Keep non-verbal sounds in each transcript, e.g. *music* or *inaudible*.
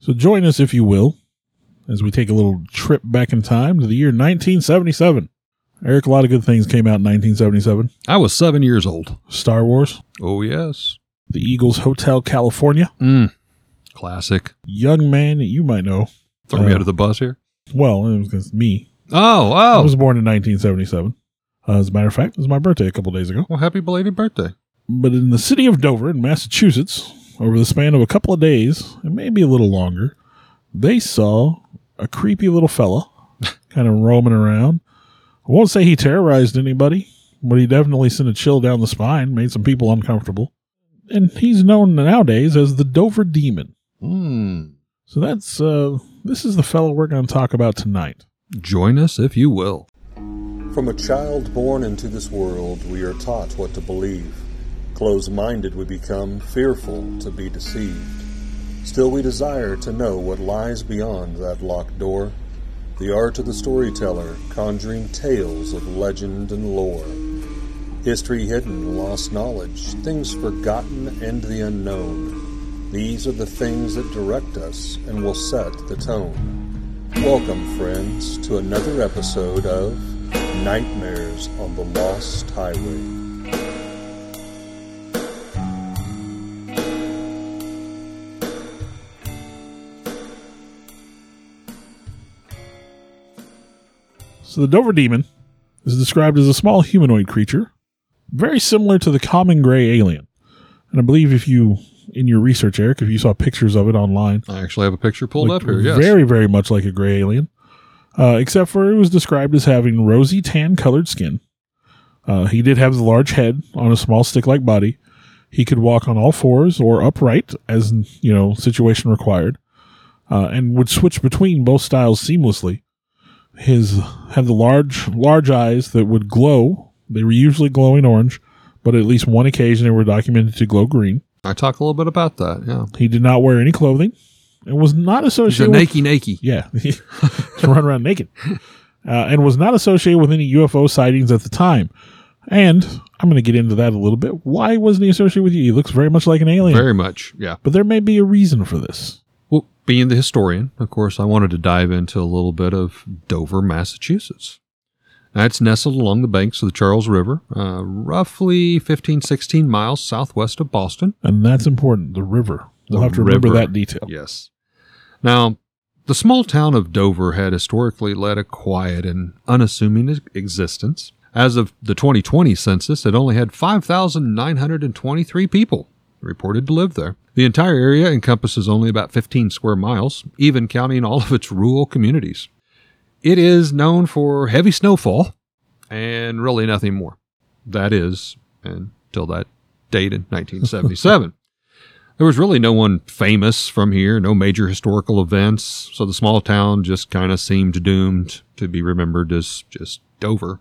So join us, if you will, as we take a little trip back in time to the year 1977. Eric, a lot of good things came out in 1977. I was seven years old. Star Wars, Oh, yes. The Eagles Hotel California, Mm. Classic. Young Man that you might know. Throw me Uh, out of the bus here. Well, it was 'cause me. Oh, oh. I oh. was born in 1977. Uh, as a matter of fact, it was my birthday a couple days ago. Well, happy belated birthday. But in the city of Dover in Massachusetts, over the span of a couple of days, and maybe a little longer, they saw a creepy little fella *laughs* kind of roaming around. I won't say he terrorized anybody, but he definitely sent a chill down the spine, made some people uncomfortable. And he's known nowadays as the Dover Demon. Hmm. So that's uh this is the fellow we're going to talk about tonight. Join us if you will. From a child born into this world, we are taught what to believe. Closed minded, we become fearful to be deceived. Still, we desire to know what lies beyond that locked door. The art of the storyteller, conjuring tales of legend and lore. History hidden, lost knowledge, things forgotten, and the unknown. These are the things that direct us and will set the tone. Welcome, friends, to another episode of Nightmares on the Lost Highway. So the Dover Demon is described as a small humanoid creature, very similar to the common gray alien. And I believe if you, in your research, Eric, if you saw pictures of it online, I actually have a picture pulled up here. Yes. very, very much like a gray alien, uh, except for it was described as having rosy tan colored skin. Uh, he did have the large head on a small stick-like body. He could walk on all fours or upright, as you know, situation required, uh, and would switch between both styles seamlessly. His had the large, large eyes that would glow. They were usually glowing orange, but at least one occasion they were documented to glow green. I talk a little bit about that. Yeah. He did not wear any clothing, and was not He's a associated. with, nakey nakey. yeah, *laughs* Just run around naked, uh, and was not associated with any UFO sightings at the time. And I'm going to get into that a little bit. Why wasn't he associated with you? He looks very much like an alien, Very much. Yeah. but there may be a reason for this. Being the historian, of course, I wanted to dive into a little bit of Dover, Massachusetts. Now, it's nestled along the banks of the Charles River, uh, roughly 15, 16 miles southwest of Boston. And that's important. The river. We'll The have to remember that detail. Yes. Now, the small town of Dover had historically led a quiet and unassuming existence. As of the 2020 census, it only had 5,923 people reported to live there. The entire area encompasses only about 15 square miles, even counting all of its rural communities. It is known for heavy snowfall and really nothing more. That is, until that date in 1977. *laughs* There was really no one famous from here, no major historical events, so the small town just kind of seemed doomed to be remembered as just Dover.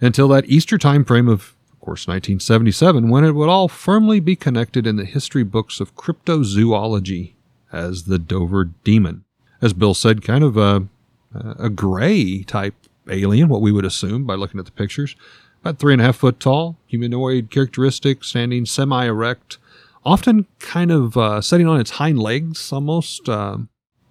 Until that Easter time frame of, of course, 1977, when it would all firmly be connected in the history books of cryptozoology as the Dover Demon. As Bill said, kind of a, a gray type alien, what we would assume by looking at the pictures. About three and a half foot tall, humanoid characteristics, standing semi erect, often kind of uh, sitting on its hind legs almost. Um,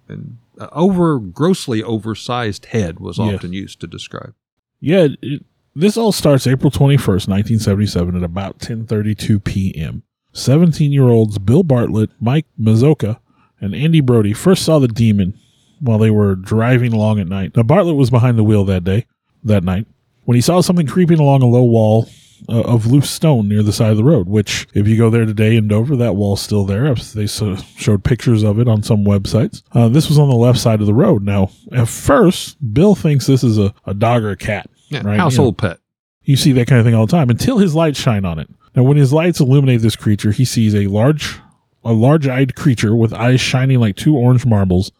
and uh, over, grossly oversized head was Yes. often used to describe. Yeah, it, this all starts April 21st, 1977 at about 10:32 p.m. 17-year-olds Bill Bartlett, Mike Mazzocca, and Andy Brodie first saw the demon while they were driving along at night. Now Bartlett was behind the wheel that day, that night, when he saw something creeping along a low wall uh, of loose stone near the side of the road, which if you go there today in Dover, that wall's still there. They so- showed pictures of it on some websites. Uh, this was on the left side of the road. Now, at first, Bill thinks this is a, a dog or a cat. Yeah, Right, household pet. You see that kind of thing all the time until his lights shine on it. Now, when his lights illuminate this creature, he sees a large, a large-eyed creature with eyes shining like two orange marbles,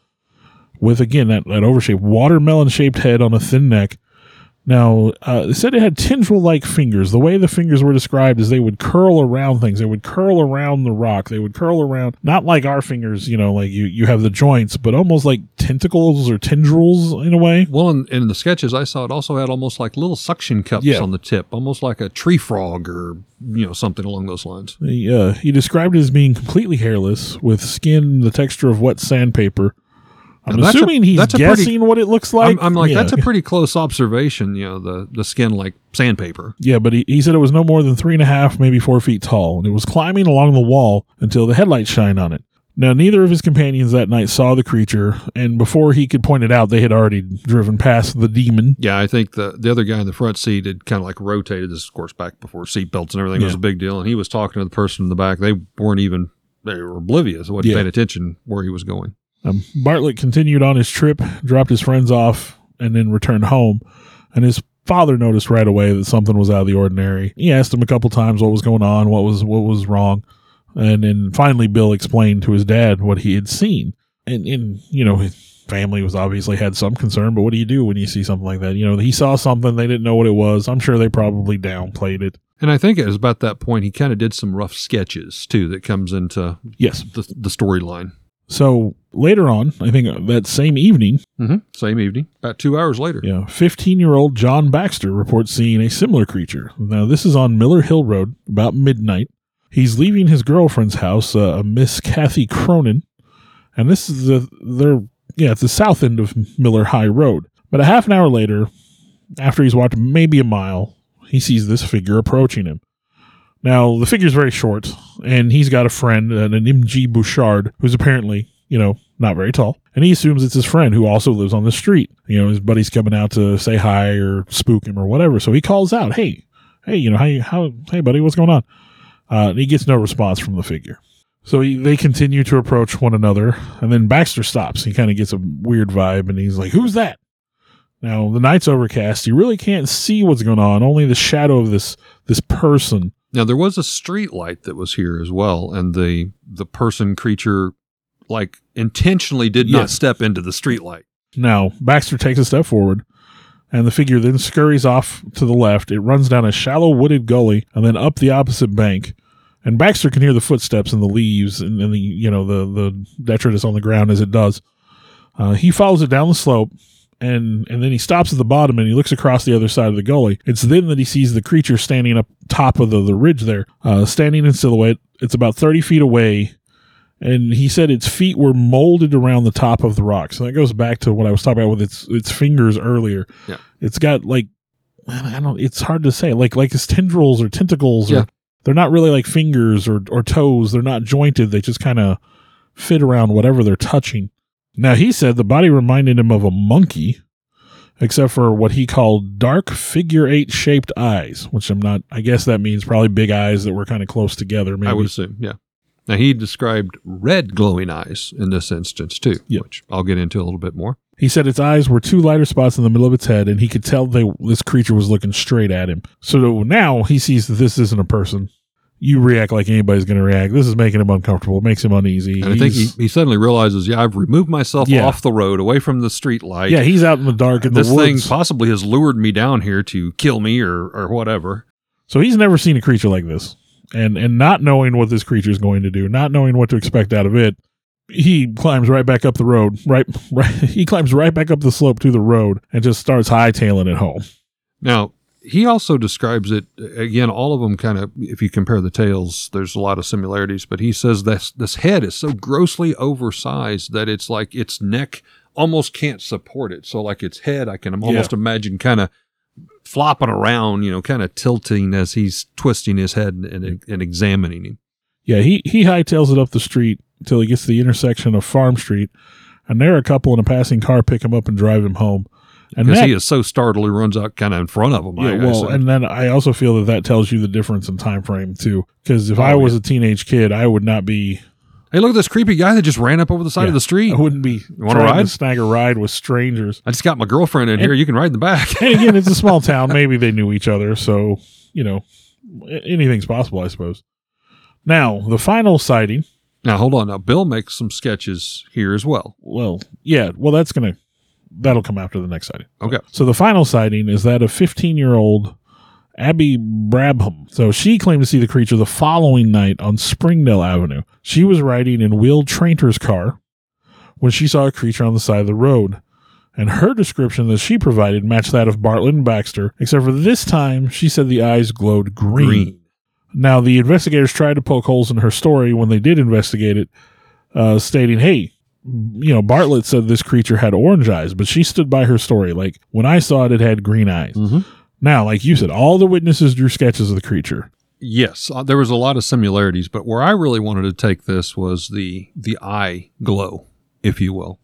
with again that, that overshaped watermelon-shaped head on a thin neck, Now, uh, they said it had tendril like fingers. The way the fingers were described is they would curl around things. They would curl around the rock. They would curl around, not like our fingers, you know, like you, you have the joints, but almost like tentacles or tendrils in a way. Well, in, in the sketches I saw, it also had almost like little suction cups Yeah. on the tip, almost like a tree frog or you know something along those lines. He, uh, he described it as being completely hairless with skin the texture of wet sandpaper. I'm Now, that's a- assuming he's that's a pretty- guessing what it looks like. I'm, I'm like, Yeah. that's a pretty close observation. You know, the the skin like sandpaper. Yeah, but he, he said it was no more than three and a half, maybe four feet tall, and it was climbing along the wall until the headlights shined on it. Now, neither of his companions that night saw the creature, and before he could point it out, they had already driven past the demon. Yeah, I think the the other guy in the front seat had kind of like rotated this, of course, back before seatbelts and everything was a big deal, and he was talking to the person in the back. They weren't even they were oblivious, wasn't Yeah. paying attention where he was going. Um, Bartlett continued on his trip, dropped his friends off, and then returned home. And his father noticed right away that something was out of the ordinary. He asked him a couple times what was going on, what was what was wrong, and then finally Bill explained to his dad what he had seen. And and you know his family was obviously had some concern, but what do you do when you see something like that? You know he saw something they didn't know what it was. I'm sure they probably downplayed it. And I think it was about that point he kind of did some rough sketches too that comes into Yes. the, the storyline. So later on, I think that same evening, Mm-hmm. Same evening, about two hours later. Yeah, 15 year old John Baxter reports seeing a similar creature. Now, this is on Miller Hill Road about midnight. He's leaving his girlfriend's house, uh, Miss Kathy Cronin, and this is the they're yeah at the south end of Miller Hill Road. But a half an hour later, after he's walked maybe a mile, he sees this figure approaching him. Now, the figure's very short, and he's got a friend, an M.G. Bouchard, who's apparently, you know, not very tall. And he assumes it's his friend who also lives on the street. You know, his buddy's coming out to say hi or spook him or whatever. So he calls out, hey, hey, you know, how, how hey, buddy, what's going on? Uh, and he gets no response from the figure. So he, they continue to approach one another, and then Baxter stops. He kind of gets a weird vibe, and he's like, "Who's that?" Now the night's overcast. You really can't see what's going on. Only the shadow of this this person. Now there was a street light that was here as well, and the the person creature like intentionally did not step into the street light. Now Baxter takes a step forward, and the figure then scurries off to the left. It runs down a shallow wooded gully and then up the opposite bank. And Baxter can hear the footsteps in the leaves and, and the you know the the detritus on the ground as it does. Uh, he follows it down the slope, and and then he stops at the bottom and he looks across the other side of the gully. It's then that he sees the creature standing up top of the, the ridge there, uh, standing in silhouette. It's about thirty feet away, and he said its feet were molded around the top of the rock. So that goes back to what I was talking about with its its fingers earlier. Yeah. it's got like I don't. It's hard to say. Like like its tendrils or tentacles. Yeah. Or, they're not really like fingers or or toes. They're not jointed. They just kind of fit around whatever they're touching. Now he said the body reminded him of a monkey, except for what he called dark figure eight shaped eyes, which I'm not. I guess that means probably big eyes that were kind of close together. Maybe. I would assume, yeah. Now he described red glowing eyes in this instance too, Yeah. which I'll get into a little bit more. He said its eyes were two lighter spots in the middle of its head, and he could tell they this creature was looking straight at him. So now he sees that this isn't a person. You react like anybody's going to react. This is making him uncomfortable. It makes him uneasy. And I think he, he suddenly realizes, yeah, I've removed myself Yeah. off the road, away from the street light. yeah, he's out in the dark in this the thing possibly has lured me down here to kill me or or whatever. So he's never seen a creature like this. And and not knowing what this creature is going to do, not knowing what to expect out of it, he climbs right back up the road. Right *laughs* right he climbs right back up the slope to the road and just starts hightailing it home. Now, he also describes it again, all of them kind of if you compare the tails, there's a lot of similarities, but he says this this head is so grossly oversized that it's like its neck almost can't support it. So like its head, I can almost imagine kind of flopping around, you know, kind of tilting as he's twisting his head and, and, examining him. Yeah, he he hightails it up the street until he gets to the intersection of Farm Street, and there a couple in a passing car pick him up and drive him home. And Because that, he is so startled, he runs out kind of in front of him. Yeah, I well, assume. and then I also feel that that tells you the difference in time frame too. Because if Oh, I was a teenage kid, I would not be, hey, look at this creepy guy that just ran up over the side Yeah. of the street. I wouldn't be wanna trying ride? to snag a ride with strangers. I just got my girlfriend in here. You can ride in the back. *laughs* And again, it's a small *laughs* town. Maybe they knew each other, so you know, anything's possible, I suppose. Now, the final sighting. now, hold on. Now, Bill makes some sketches here as well. Well, yeah. Well, that's gonna. That'll come after the next sighting. Okay. So the final sighting is that of 15 year old Abby Brabham. So she claimed to see the creature the following night on Springdale Avenue. She was riding in Will Taintor's car when she saw a creature on the side of the road. And her description that she provided matched that of Bartlett and Baxter, except for this time she said the eyes glowed green. Now, the investigators tried to poke holes in her story when they did investigate it, uh, stating, hey, you know, Bartlett said this creature had orange eyes, but she stood by her story. Like, when I saw it, it had green eyes. Mhm. Now, like you said, all the witnesses drew sketches of the creature. Yes, uh, there was a lot of similarities, but where I really wanted to take this was the the eye glow, if you will.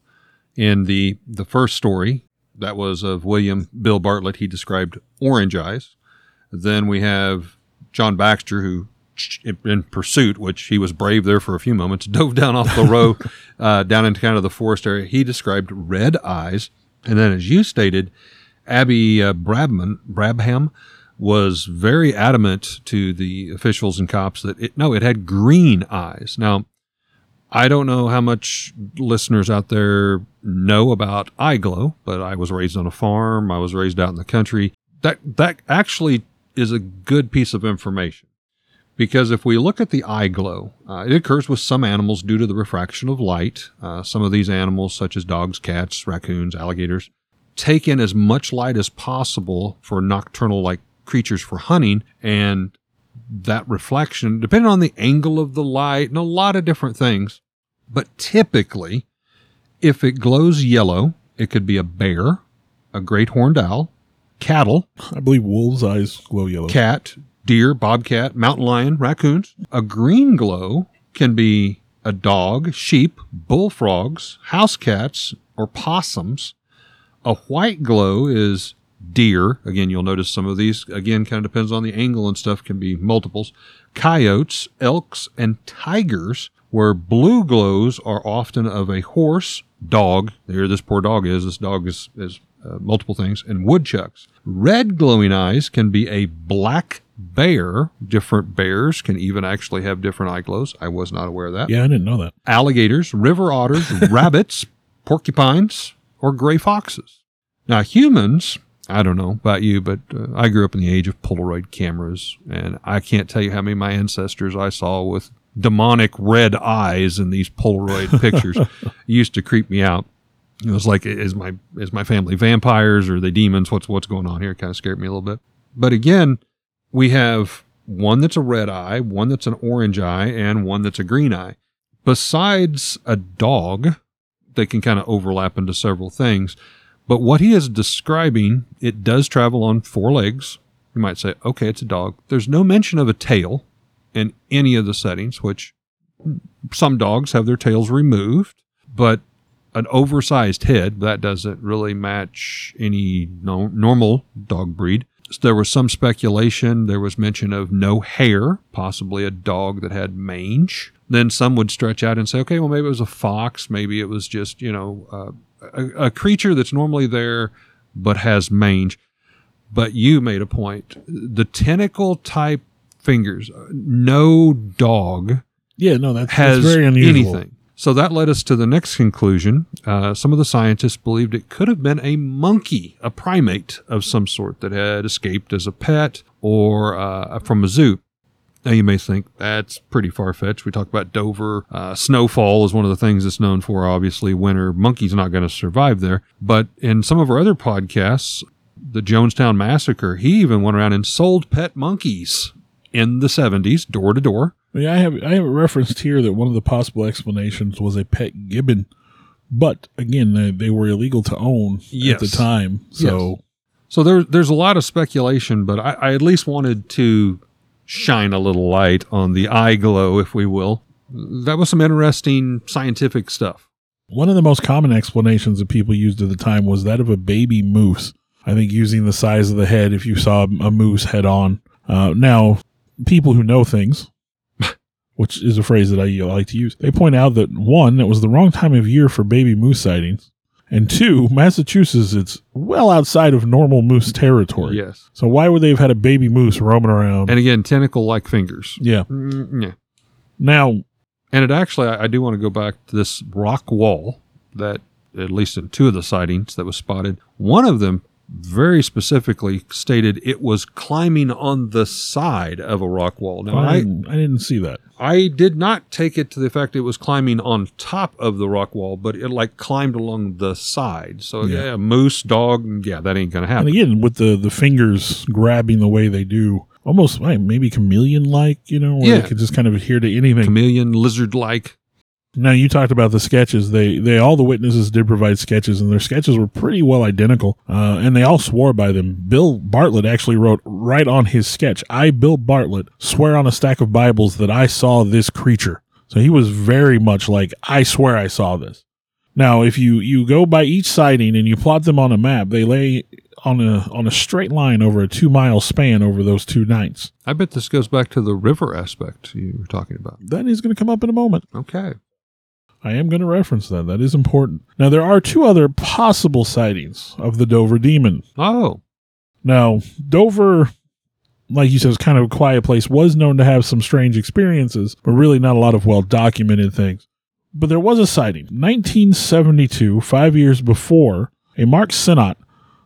In the the first story, that was of William Bill Bartlett, he described orange eyes. Then we have John Baxter, who in pursuit, which he was brave there for a few moments, *laughs* dove down off the road *laughs* uh, down into kind of the forest area. He described red eyes, and then as you stated, Abby uh, Brabman Brabham was very adamant to the officials and cops that it no, it had green eyes. Now, I don't know how much listeners out there know about eye glow, but I was raised on a farm. I was raised out in the country. That that actually is a good piece of information because if we look at the eye glow, uh, it occurs with some animals due to the refraction of light. Uh, some of these animals, such as dogs, cats, raccoons, alligators, take in as much light as possible for nocturnal like creatures for hunting and that reflection depending on the angle of the light and a lot of different things but typically if it glows yellow it could be a bear a great horned owl cattle I believe wolves' eyes glow yellow. cat deer bobcat mountain lion raccoons a green glow can be a dog sheep bullfrogs house cats or possums a white glow is deer. Again, you'll notice some of these, again, kind of depends on the angle and stuff, can be multiples. Coyotes, elks, and tigers, where blue glows are often of a horse, dog. There, this poor dog is. This dog is, is uh, multiple things, and woodchucks. Red glowing eyes can be a black bear. Different bears can even actually have different eye glows. I was not aware of that. Yeah, I didn't know that. Alligators, river otters, *laughs* rabbits, porcupines, or gray foxes. Now, humans, I don't know about you, but uh, I grew up in the age of Polaroid cameras, and I can't tell you how many of my ancestors I saw with demonic red eyes in these Polaroid pictures. *laughs* It used to creep me out. It was like, is my is my family vampires or they demons? What's what's going on here? It kind of scared me a little bit. But again, we have one that's a red eye, one that's an orange eye, and one that's a green eye. Besides a dog, they can kind of overlap into several things. But what he is describing, it does travel on four legs. You might say, okay, it's a dog. There's no mention of a tail in any of the settings, which some dogs have their tails removed, but an oversized head, that doesn't really match any no, normal dog breed. So there was some speculation. There was mention of no hair, possibly a dog that had mange. Then some would stretch out and say, okay, well, maybe it was a fox. Maybe it was just, you know, uh, a, a creature that's normally there but has mange. But you made a point. The tentacle type fingers, no dog Yeah, no, that's, has that's very unusual. anything. So that led us to the next conclusion. Uh, some of the scientists believed it could have been a monkey, a primate of some sort that had escaped as a pet or uh, from a zoo. Now you may think that's pretty far fetched. We talk about Dover. Uh, snowfall is one of the things it's known for. Obviously, winter monkey's not going to survive there. But in some of our other podcasts, the Jonestown massacre, he even went around and sold pet monkeys in the 70s, door to door. Yeah, I have I have it referenced here that one of the possible explanations was a pet gibbon, but again, they, they were illegal to own at the time. So So there, there's a lot of speculation, but I, I at least wanted to shine a little light on the eye glow, if we will. That was some interesting scientific stuff. one of the most common explanations that people used at the time was that of a baby moose. I think using the size of the head if you saw a moose head on. Uh, now, people who know things, which is a phrase that I like to use, they point out that one, it was the wrong time of year for baby moose sightings, and two, Massachusetts it's well outside of normal moose territory. Yes. So why would they have had a baby moose roaming around? And again, tentacle like fingers. yeah. Mm, yeah. Now, And it actually, I, I do want to go back to this rock wall that at least in two of the sightings that was spotted. One of them very specifically stated it was climbing on the side of a rock wall. Now, I, I, didn't, I didn't see that. I did not take it to the fact it was climbing on top of the rock wall, but it like climbed along the side. So Yeah. yeah, moose, dog, yeah, that ain't gonna And happen. again, with the, the fingers grabbing the way they do, almost like, maybe chameleon like, you know, where Yeah. they could just kind of adhere to anything. Chameleon, lizard like. Now you talked about the sketches. They they all the witnesses did provide sketches, and their sketches were pretty well identical. Uh, and they all swore by them. Bill Bartlett actually wrote right on his sketch, "I, Bill Bartlett, swear on a stack of Bibles that I saw this creature." So he was very much like, "I swear I saw this." Now, if you you go by each sighting and you plot them on a map, they lay on a on a straight line over a two mile span over those two nights. I bet this goes back to the river aspect you were talking about. That is going to come up in a moment. Okay. I am going to reference that. That is important. Now, there are two other possible sightings of the Dover demon. Oh, Now, Dover, like you said, is kind of a quiet place, was known to have some strange experiences, but really not a lot of well documented things. But there was a sighting. 1972, five years before, a Mark Sinnott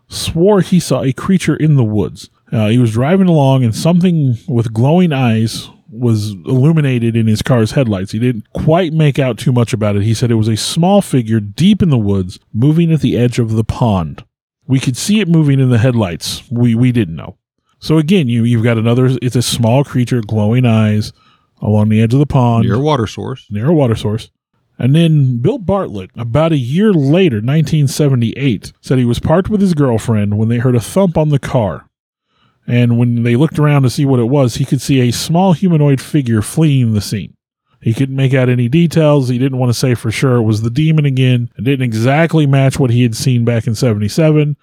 swore he saw a creature in the woods. Uh, he was driving along, and something with glowing eyes was illuminated in his car's headlights. He didn't quite make out too much about it. He said it was a small figure deep in the woods, moving at the edge of the pond. We could see it moving in the headlights. We we didn't know. So again, you you've got another. It's a small creature, glowing eyes, along the edge of the pond near a water source. near a water source. And then Bill Bartlett, about a year later, 1978, said he was parked with his girlfriend when they heard a thump on the car. And when they looked around to see what it was, he could see a small humanoid figure fleeing the scene. He couldn't make out any details. He didn't want to say for sure it was the demon again. It didn't exactly match what he had seen back in 77,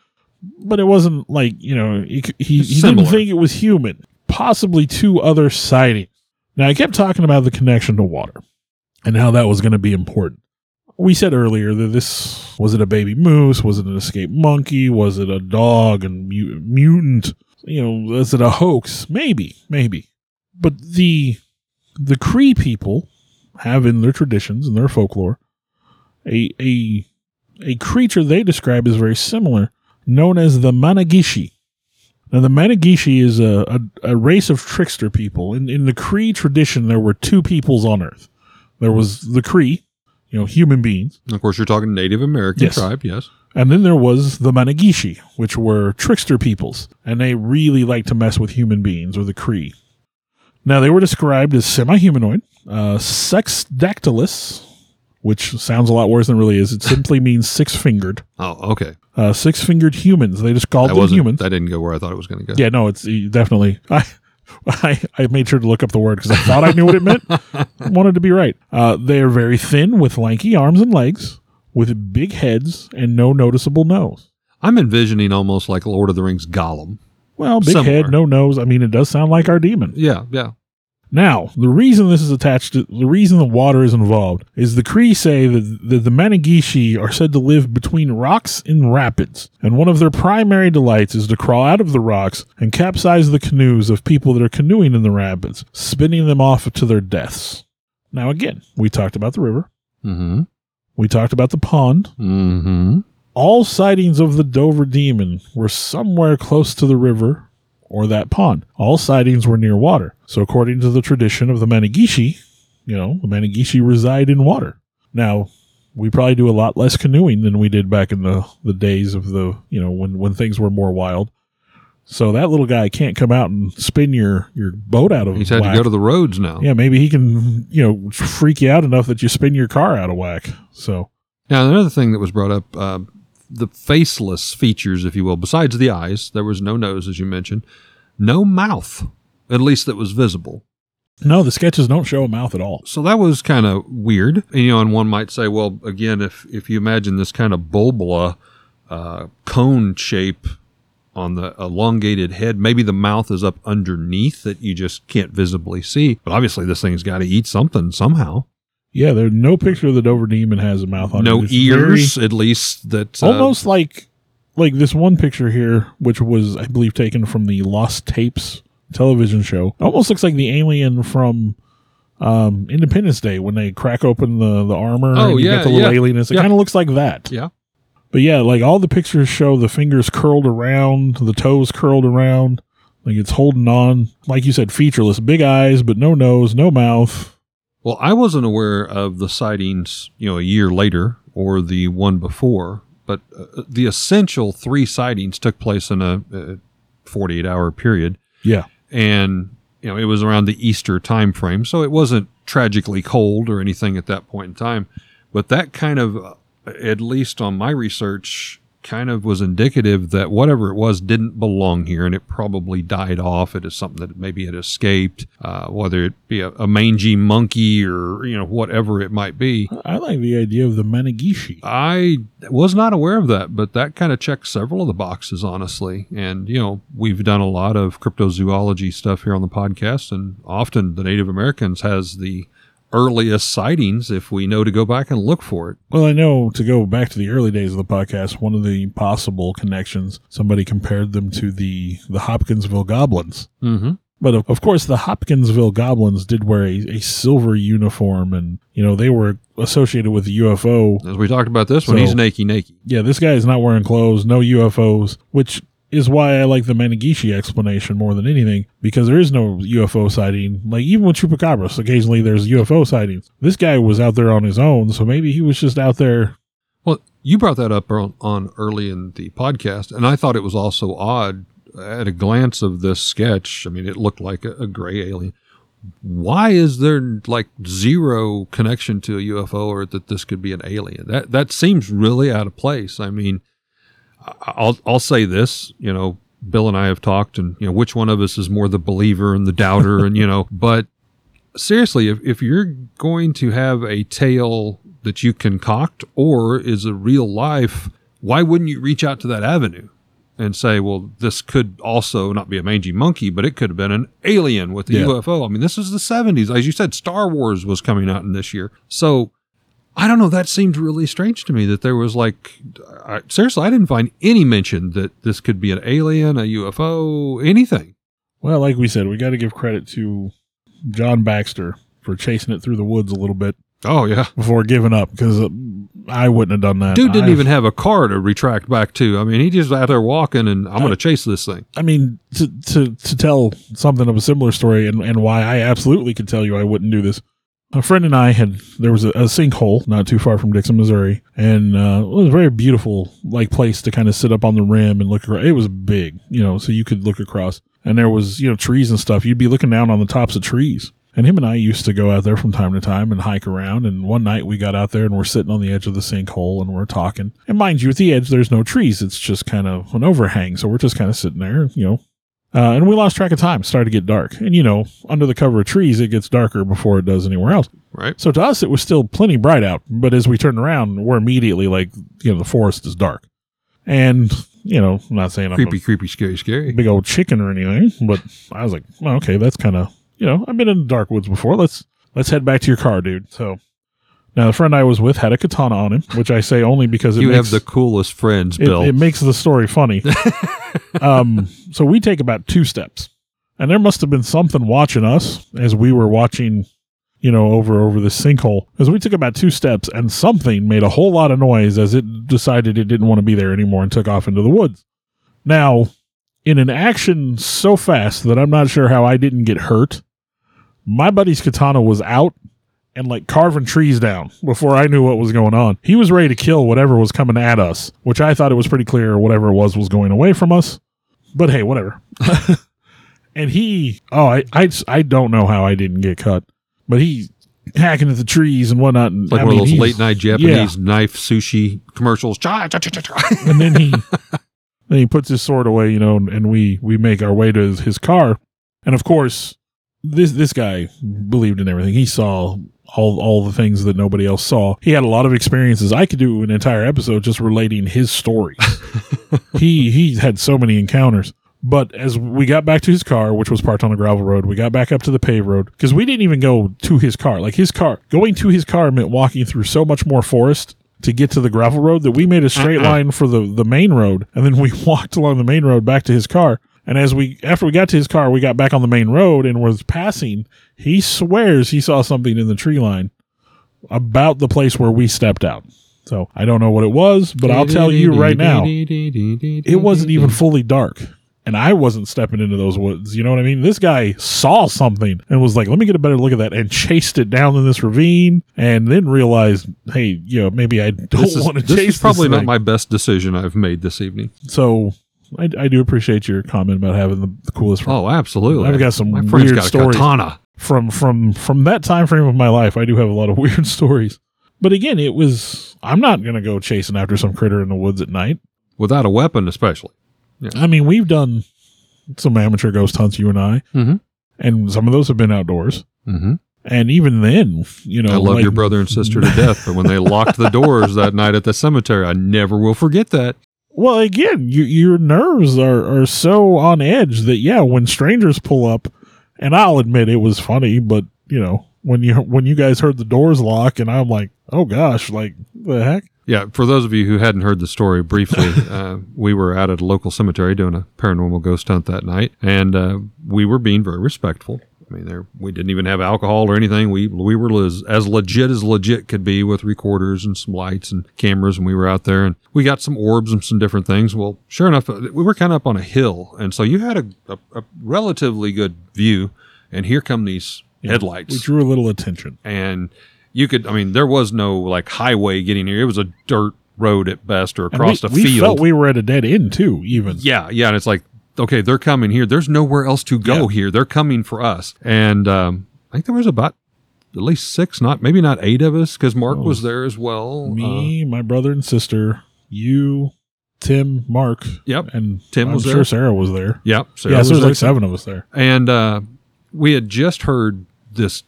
but it wasn't like, you know, he, he, he didn't think it was human. Possibly two other sightings. Now, I kept talking about the connection to water and how that was going to be important. We said earlier that this was it a baby moose? Was it an escaped monkey? Was it a dog and mutant? You know, is it a hoax? Maybe, maybe. But the the Cree people have in their traditions and their folklore a a a creature they describe as very similar, known as the Mannegishi. Now, the Mannegishi is a, a, a race of trickster people. In, in the Cree tradition, there were two peoples on Earth. There was the Cree, you know, human beings, Of course, you're talking Native American Yes. tribe. Yes. And then there was the Mannegishi, which were trickster peoples, and they really liked to mess with human beings or the Cree. Now, they were described as semi humanoid, uh, sexdactylus, which sounds a lot worse than it really is. It simply *laughs* means six fingered. Oh, okay. Uh, six fingered humans. They just called them humans. That didn't go where I thought it was going to go. Yeah, no, it's definitely. *laughs* I, I, I made sure to look up the word because I thought I knew what it meant. *laughs* Wanted to be right. Uh, they are very thin with lanky arms and legs, with big heads and no noticeable nose. I'm envisioning almost like Lord of the Rings Gollum. Well, big Similar. head, no nose. I mean, it does sound like our demon. Yeah, yeah. Now, the reason this is attached to the reason the water is involved is the Cree say that, that the Mannegishi are said to live between rocks in rapids, and one of their primary delights is to crawl out of the rocks and capsize the canoes of people that are canoeing in the rapids, spinning them off to their deaths. Now, again, we talked about the river, Mm-hmm. We talked about the pond. Mm-hmm. All sightings of the Dover demon were somewhere close to the river or that pond. All sightings were near water. So, according to the tradition of the Mannegishi, you know, the Mannegishi reside in water. Now, we probably do a lot less canoeing than we did back in the, the days of the, you know, when, when things were more wild. So that little guy can't come out and spin your, your boat out of He's had whack. to go to the roads now. yeah, maybe he can, you know, freak you out enough that you spin your car out of whack. So, Now, another thing that was brought up, uh, the faceless features, if you will, besides the eyes, there was no nose, as you mentioned, no mouth, at least that was visible. no, the sketches don't show a mouth at all. So that was kind of weird. And, you know, and one might say, well, again, if if you imagine this kind of bulbula uh, cone shape on the elongated head, maybe the mouth is up underneath that you just can't visibly see. But obviously, this thing's got to eat something somehow. Yeah, there's no picture of the Dover demon has a mouth on no it. It's ears, at least. That uh, almost like like this one picture here, which was I believe taken from the Lost Tapes television show. Almost looks like the alien from um, Independence Day when they crack open the the armor. Oh, and you yeah, get the little yeah. alien. It Yeah. kind of looks like that. Yeah. But yeah, like all the pictures show the fingers curled around, the toes curled around, like it's holding on. Like you said, featureless, big eyes, but no nose, no mouth. Well, I wasn't aware of the sightings, you know, a year later or the one before, but uh, the essential three sightings took place in a, a 48 hour period. Yeah. And, you know, it was around the Easter time frame. So it wasn't tragically cold or anything at that point in time. But that kind of, uh, at least on my research, kind of was indicative that whatever it was didn't belong here and it probably died off. It is something that maybe had escaped, uh, whether it be a, a, mangy monkey or, you know, whatever it might be. I like the idea of the Mannegishi. I was not aware of that, but that kind of checks several of the boxes, honestly. And, you know, we've done a lot of cryptozoology stuff here on the podcast, and often the Native Americans has the earliest sightings if we know to go back and look for it. Well, I know to go back to the early days of the podcast, one of the possible connections, somebody compared them to the, the Hopkinsville Goblins. Mm-hmm. But of, of course, the Hopkinsville Goblins did wear a, a silver uniform, and you know they were associated with the UFO. As we talked about this one, he's naked, naked. Yeah, this guy is not wearing clothes, no UFOs, which is why I like the Mannegishi explanation more than anything because there is no UFO sighting. Like even with chupacabras, occasionally there's UFO sightings. This guy was out there on his own, so maybe he was just out there. Well, you brought that up on, on early in the podcast, and I thought it was also odd at a glance of this sketch. I mean, it looked like a, a gray alien. Why is there like zero connection to a UFO or that this could be an alien? That that seems really out of place. I mean, I'll I'll say this, you know, Bill and I have talked, and you know, which one of us is more the believer and the doubter, and you know, *laughs* but seriously, if if you're going to have a tale that you concoct or is a real life, why wouldn't you reach out to that avenue? and say, well, this could also not be a mangy monkey, but it could have been an alien with a yeah. UFO. I mean, this is the 70s. As you said, Star Wars was coming out in this year. So I don't know. That seemed really strange to me that there was like, I, seriously, I didn't find any mention that this could be an alien, a UFO, anything. Well, like we said, we got to give credit to John Baxter for chasing it through the woods a little bit. Oh yeah, before giving up because uh, I wouldn't have done that. Dude didn't I've, even have a car to retract back to. I mean, he just out there walking, and I'm going to chase this thing. I mean, to to to tell something of a similar story, and and why I absolutely could tell you I wouldn't do this a friend and I had there was a, a sinkhole not too far from Dixon, Missouri, and uh, it was a very beautiful like place to kind of sit up on the rim and look. Across. It was big, you know, so you could look across, and there was you know trees and stuff. You'd be looking down on the tops of trees. And him and I used to go out there from time to time and hike around. And one night we got out there and we're sitting on the edge of the sinkhole and we're talking. And mind you, at the edge, there's no trees. It's just kind of an overhang. So we're just kind of sitting there, you know, uh, and we lost track of time. It started to get dark. And, you know, under the cover of trees, it gets darker before it does anywhere else. Right. So to us, it was still plenty bright out. But as we turned around, we're immediately like, you know, the forest is dark. And, you know, I'm not saying creepy, I'm creepy, scary, scary. Big old chicken or anything. But I was like, well, okay, that's kind of, you know, I've been in the dark woods before. Let's, let's head back to your car, dude. So now, the friend I was with had a katana on him, which I say only because you makes, have the coolest friends, Bill. It, it makes the story funny. *laughs* um, so we take about two steps, and there must have been something watching us as we were watching, you know, over over the sinkhole. Because we took about two steps, and something made a whole lot of noise as it decided it didn't want to be there anymore and took off into the woods. Now, in an action so fast that I'm not sure how I didn't get hurt, my buddy's katana was out and like carving trees down before I knew what was going on. He was ready to kill whatever was coming at us, which I thought it was pretty clear whatever it was was going away from us. But hey, whatever. *laughs* and he, oh, I, I, I don't know how I didn't get cut, but he hacking at the trees and whatnot. And, like I one mean, of those late night Japanese yeah. knife sushi commercials. *laughs* and then he, *laughs* then he puts his sword away, you know, and we we make our way to his, his car, and of course this this guy believed in everything. He saw all all the things that nobody else saw. He had a lot of experiences. I could do an entire episode just relating his story. *laughs* he he had so many encounters. But as we got back to his car, which was parked on a gravel road, we got back up to the paved road because we didn't even go to his car. Like his car, going to his car meant walking through so much more forest to get to the gravel road that we made a straight uh-uh. line for the, the main road. And then we *laughs* walked along the main road back to his car. And as we, after we got to his car, we got back on the main road and was passing. He swears he saw something in the tree line about the place where we stepped out. So I don't know what it was, but I'll tell you right now, it wasn't even fully dark. And I wasn't stepping into those woods. You know what I mean? This guy saw something and was like, let me get a better look at that and chased it down in this ravine and then realized, hey, you know, maybe I don't want to this chase is probably this not my best decision I've made this evening. So I, I do appreciate your comment about having the, the coolest friend. Oh, absolutely. I've got some My weird got stories. katana. from from from that time frame of my life i do have a lot of *laughs* weird stories but again it was i'm not gonna go chasing after some critter in the woods at night Without a weapon, especially. i mean we've done some amateur ghost hunts you and i Mhm. and some of those have been outdoors Mm-hmm. and even then you know I love like- your brother and sister to death, but when they locked the *laughs* doors that night at the cemetery, I never will forget that. Well again you, your nerves are are so on edge that yeah when strangers pull up and i'll admit it was funny but you know when you when you guys heard the doors lock and i'm like oh gosh like the heck Yeah, for those of you who hadn't heard the story briefly, *laughs* uh, we were out at a local cemetery doing a paranormal ghost hunt that night, and uh, we were being very respectful. I mean, there we didn't even have alcohol or anything. We we were as, as legit as legit could be with recorders and some lights and cameras, and we were out there and we got some orbs and some different things. Well, sure enough, uh, we were kind of up on a hill, and so you had a, a, a relatively good view, and here come these headlights we drew a little attention and you could i mean there was no like highway getting here it was a dirt road at best or And across we, a we field felt we were at a dead end too. Even yeah yeah and it's like okay they're coming here there's nowhere else to go Yeah. here they're coming for us and um i think there was about at least six not maybe not eight of us because mark Oh. was there as well me, my brother and sister, you, Tim, Mark, Uh, yep and Tim I'm was sure there. Sarah was there. yep Sarah yeah, so was there's there like seven of us there. and uh, we had just heard this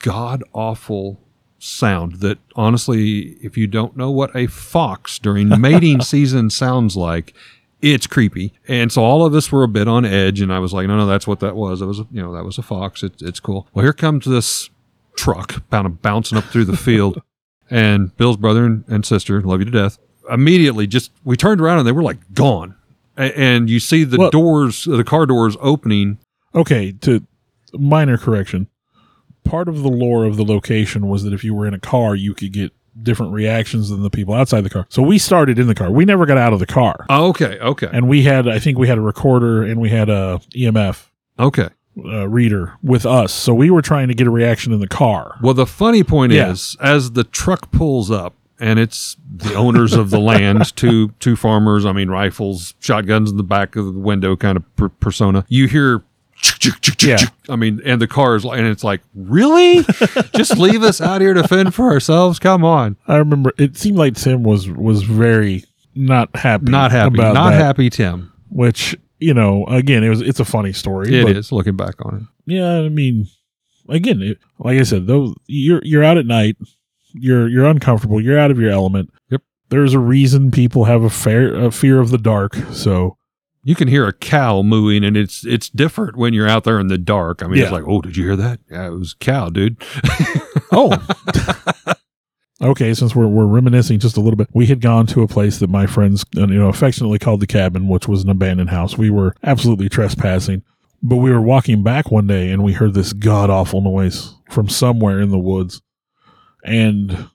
god awful sound that honestly if you don't know what a fox during mating *laughs* season sounds like it's creepy. And so all of us were a bit on edge and i was like no no that's what that was. It was you know that was a fox. It, it's cool. Well here comes this truck kind of bouncing up through the field. *laughs* And bill's brother and, and sister love you to death immediately just we turned around and they were like gone. A- and you see the Well- doors the car doors opening. Okay, to minor correction. Part of the lore of the location was that if you were in a car, you could get different reactions than the people outside the car. So we started in the car. We never got out of the car. Oh, okay, okay, And we had, I think we had a recorder and we had a EMF okay. uh, reader with us. So we were trying to get a reaction in the car. Well, the funny point Yeah. is, as the truck pulls up, and it's the owners of the land, *laughs* two two farmers. I mean, rifles, shotguns in the back of the window, kind of per- persona. You hear. Yeah. I mean, and the car is, like- and it's like, really? Just leave us out here to fend for ourselves? Come on, I remember it seemed like Tim was was very not happy. not happy, about not that, happy, Tim. Which you know, again, it was it's a funny story. It but is looking back on it. Yeah, I mean, again, it, like I said, though, you're you're out at night, you're you're uncomfortable, you're out of your element. Yep. There's a reason people have a fair a fear of the dark. So You can hear a cow mooing, and it's it's different when you're out there in the dark. I mean, it's like, oh, did you hear that? Yeah, it was a cow, dude. *laughs* oh. *laughs* Okay, since we're we're reminiscing just a little bit, we had gone to a place that my friends, uh, you know, affectionately called the cabin, which was an abandoned house. We were absolutely trespassing, but we were walking back one day and we heard this god awful noise from somewhere in the woods, and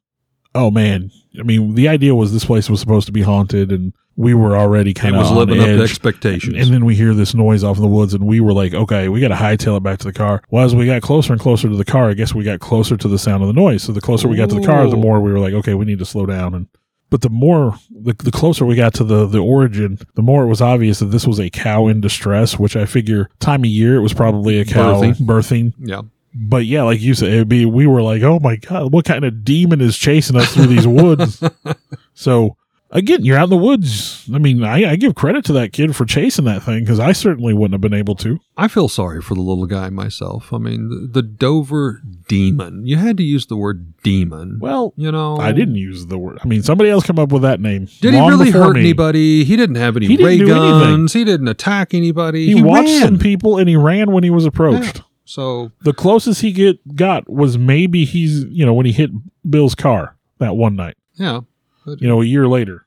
oh man, I mean, the idea was this place was supposed to be haunted, and we were already kind of was living up to expectations. and then we hear this noise off in the woods, and we were like, okay, we got to hightail it back to the car. Well, as we got closer and closer to the car, I guess we got closer to the sound of the noise. So the closer we got to the car, the more we were like, okay, we need to slow down. And but the more the, the closer we got to the the origin, the more it was obvious that this was a cow in distress. Which I figure time of year it was probably a cow Birthing. birthing. yeah. But yeah, like you said, it'd be we were like, oh my god, what kind of demon is chasing us through these woods? *laughs* so again, you're out in the woods. I mean, I, I give credit to that kid for chasing that thing because I certainly wouldn't have been able to. I feel sorry for the little guy myself. I mean, the, the Dover demon. You had to use the word demon. Well, you know, I didn't use the word. I mean, somebody else come up with that name. Did he really hurt me. anybody? He didn't have any He didn't ray do anything. guns. He didn't attack anybody. He, He, watched ran. some people and he ran when he was approached. So The closest he get got was maybe he's you know when he hit Bill's car that one night. yeah, You know, a year later.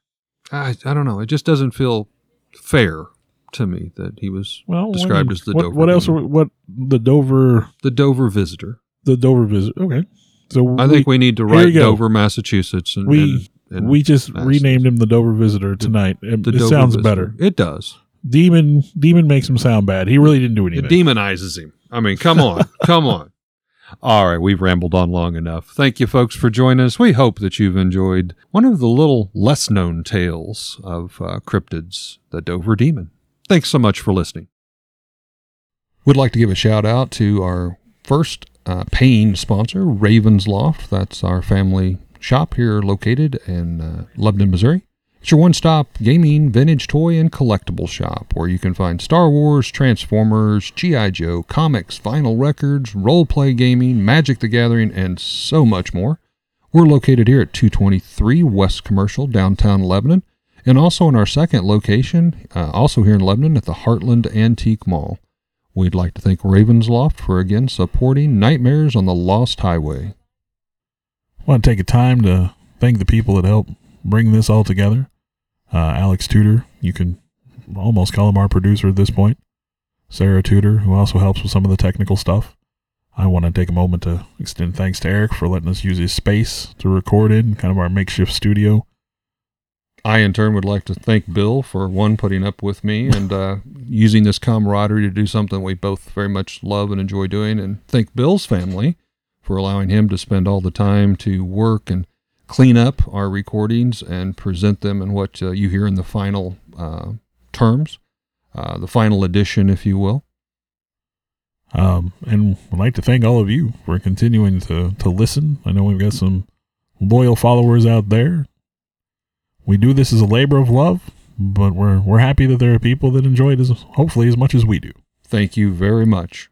I I don't know. It just doesn't feel fair to me that he was Well, described as the what, Dover. What else? demon. Are, we- what the Dover the Dover visitor. the Dover visitor. Okay, so I think we need to write. Dover, Massachusetts, and, We- in we just renamed him the Dover Visitor tonight. It, The it Dover sounds Visitor. better. It does. Demon Demon makes him sound bad. He really didn't do anything. It demonizes him. I mean, come on, *laughs* come on. All right, we've rambled on long enough. Thank you, folks, for joining us. We hope that you've enjoyed one of the little less known tales of uh, cryptids, the Dover Demon. Thanks so much for listening. We'd like to give a shout out to our first uh, paying sponsor, Ravens Loft. That's our family shop here located in uh, Lebanon, Missouri. It's your one stop gaming, vintage toy, and collectible shop where you can find Star Wars, Transformers, G.I. Joe, comics, vinyl records, role play gaming, Magic the Gathering, and so much more. We're located here at 223 West Commercial, downtown Lebanon, and also in our second location, uh, also here in Lebanon at the Heartland Antique Mall. We'd like to thank Ravensloft for again supporting Nightmares on the Lost Highway. I want to take a time to thank the people that helped bring this all together. Uh, Alex Tudor, you can almost call him our producer at this point. Sarah Tudor, who also helps with some of the technical stuff. I want to take a moment to extend thanks to Eric for letting us use his space to record in, kind of our makeshift studio. I, in turn, would like to thank Bill for one, putting up with me *laughs* and uh, using this camaraderie to do something we both very much love and enjoy doing, and thank Bill's family for allowing him to spend all the time to work and clean up our recordings and present them in what uh, you hear in the final uh, terms, uh, the final edition, if you will. Um, and I'd like to thank all of you for continuing to, to listen. I know we've got some loyal followers out there. We do this as a labor of love, but we're we're happy that there are people that enjoy it as hopefully as much as we do. Thank you very much.